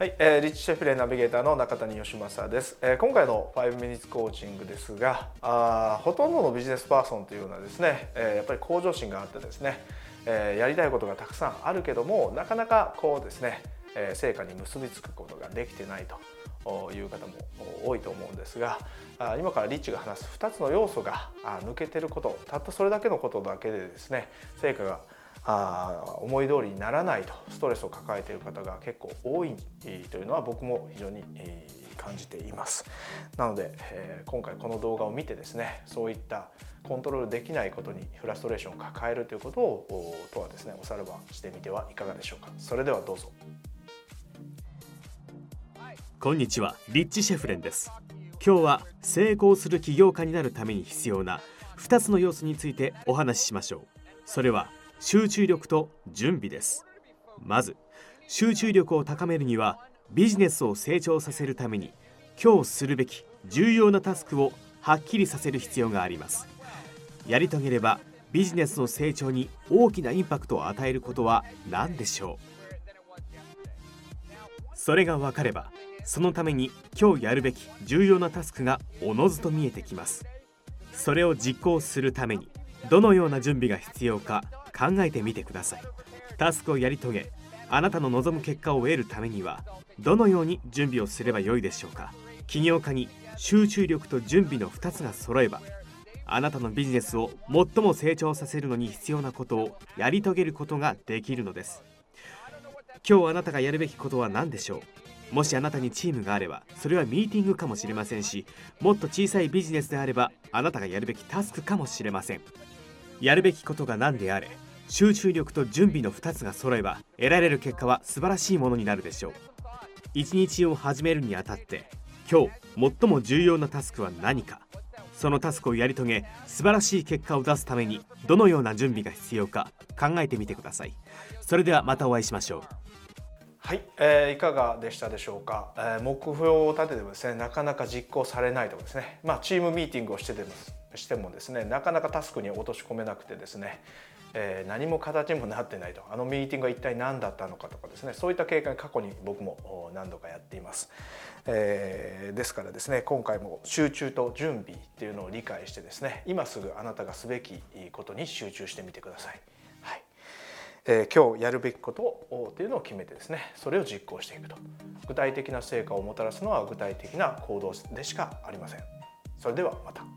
はい、えー、リッチシェフレナビゲーターの中谷義正です、えー、今回の5 minutes コーチングですがあほとんどのビジネスパーソンというのはですね、えー、やっぱり向上心があってですね、えー、やりたいことがたくさんあるけどもなかなかこうですね、えー、成果に結びつくことができてないという方も多いと思うんですが今からリッチが話す2つの要素が抜けてることたったそれだけのことだけでですね成果があ思い通りにならないとストレスを抱えている方が結構多いというのは僕も非常に感じています。なので、えー、今回この動画を見てですねそういったコントロールできないことにフラストレーションを抱えるということをとはですねおさらばしてみてはいかがでしょうか。それではどうぞ。こんにちはリッチ・シェフレンです。今日は成功する起業家になるために必要な2つの要素についてお話ししましょう。それは集中力と準備です。まず集中力を高めるにはビジネスを成長させるために今日するべき重要なタスクをはっきりさせる必要があります。やり遂げればビジネスの成長に大きなインパクトを与えることは何でしょう。それが分かればそのために今日やるべき重要なタスクがおのずと見えてきます。それを実行するためにどのような準備が必要か考えてみてください。タスクをやり遂げあなたの望む結果を得るためにはどのように準備をすればよいでしょうか。起業家に集中力と準備の2つが揃えばあなたのビジネスを最も成長させるのに必要なことをやり遂げることができるのです。今日あなたがやるべきことは何でしょう。もしあなたにチームがあればそれはミーティングかもしれませんしもっと小さいビジネスであればあなたがやるべきタスクかもしれません。やるべきことが何であれ集中力と準備の2つが揃えば得られる結果は素晴らしいものになるでしょう。一日を始めるにあたって今日最も重要なタスクは何か。そのタスクをやり遂げ素晴らしい結果を出すためにどのような準備が必要か考えてみてください。それではまたお会いしましょう。はい、えー、いかがでしたでしょうか、えー、目標を立ててもですねなかなか実行されないとかですね。まあチームミーティングをしてでもしてもですねなかなかタスクに落とし込めなくてですね。えー、何も形にもなってないと。あのミーティングは一体何だったのかとかですね。そういった経験過去に僕も何度かやっています、えー、ですからですね今回も集中と準備っていうのを理解してですね今すぐあなたがすべきことに集中してみてください。はい。えー、今日やるべきことをというのを決めてですねそれを実行していくと。具体的な成果をもたらすのは具体的な行動でしかありません。それではまた。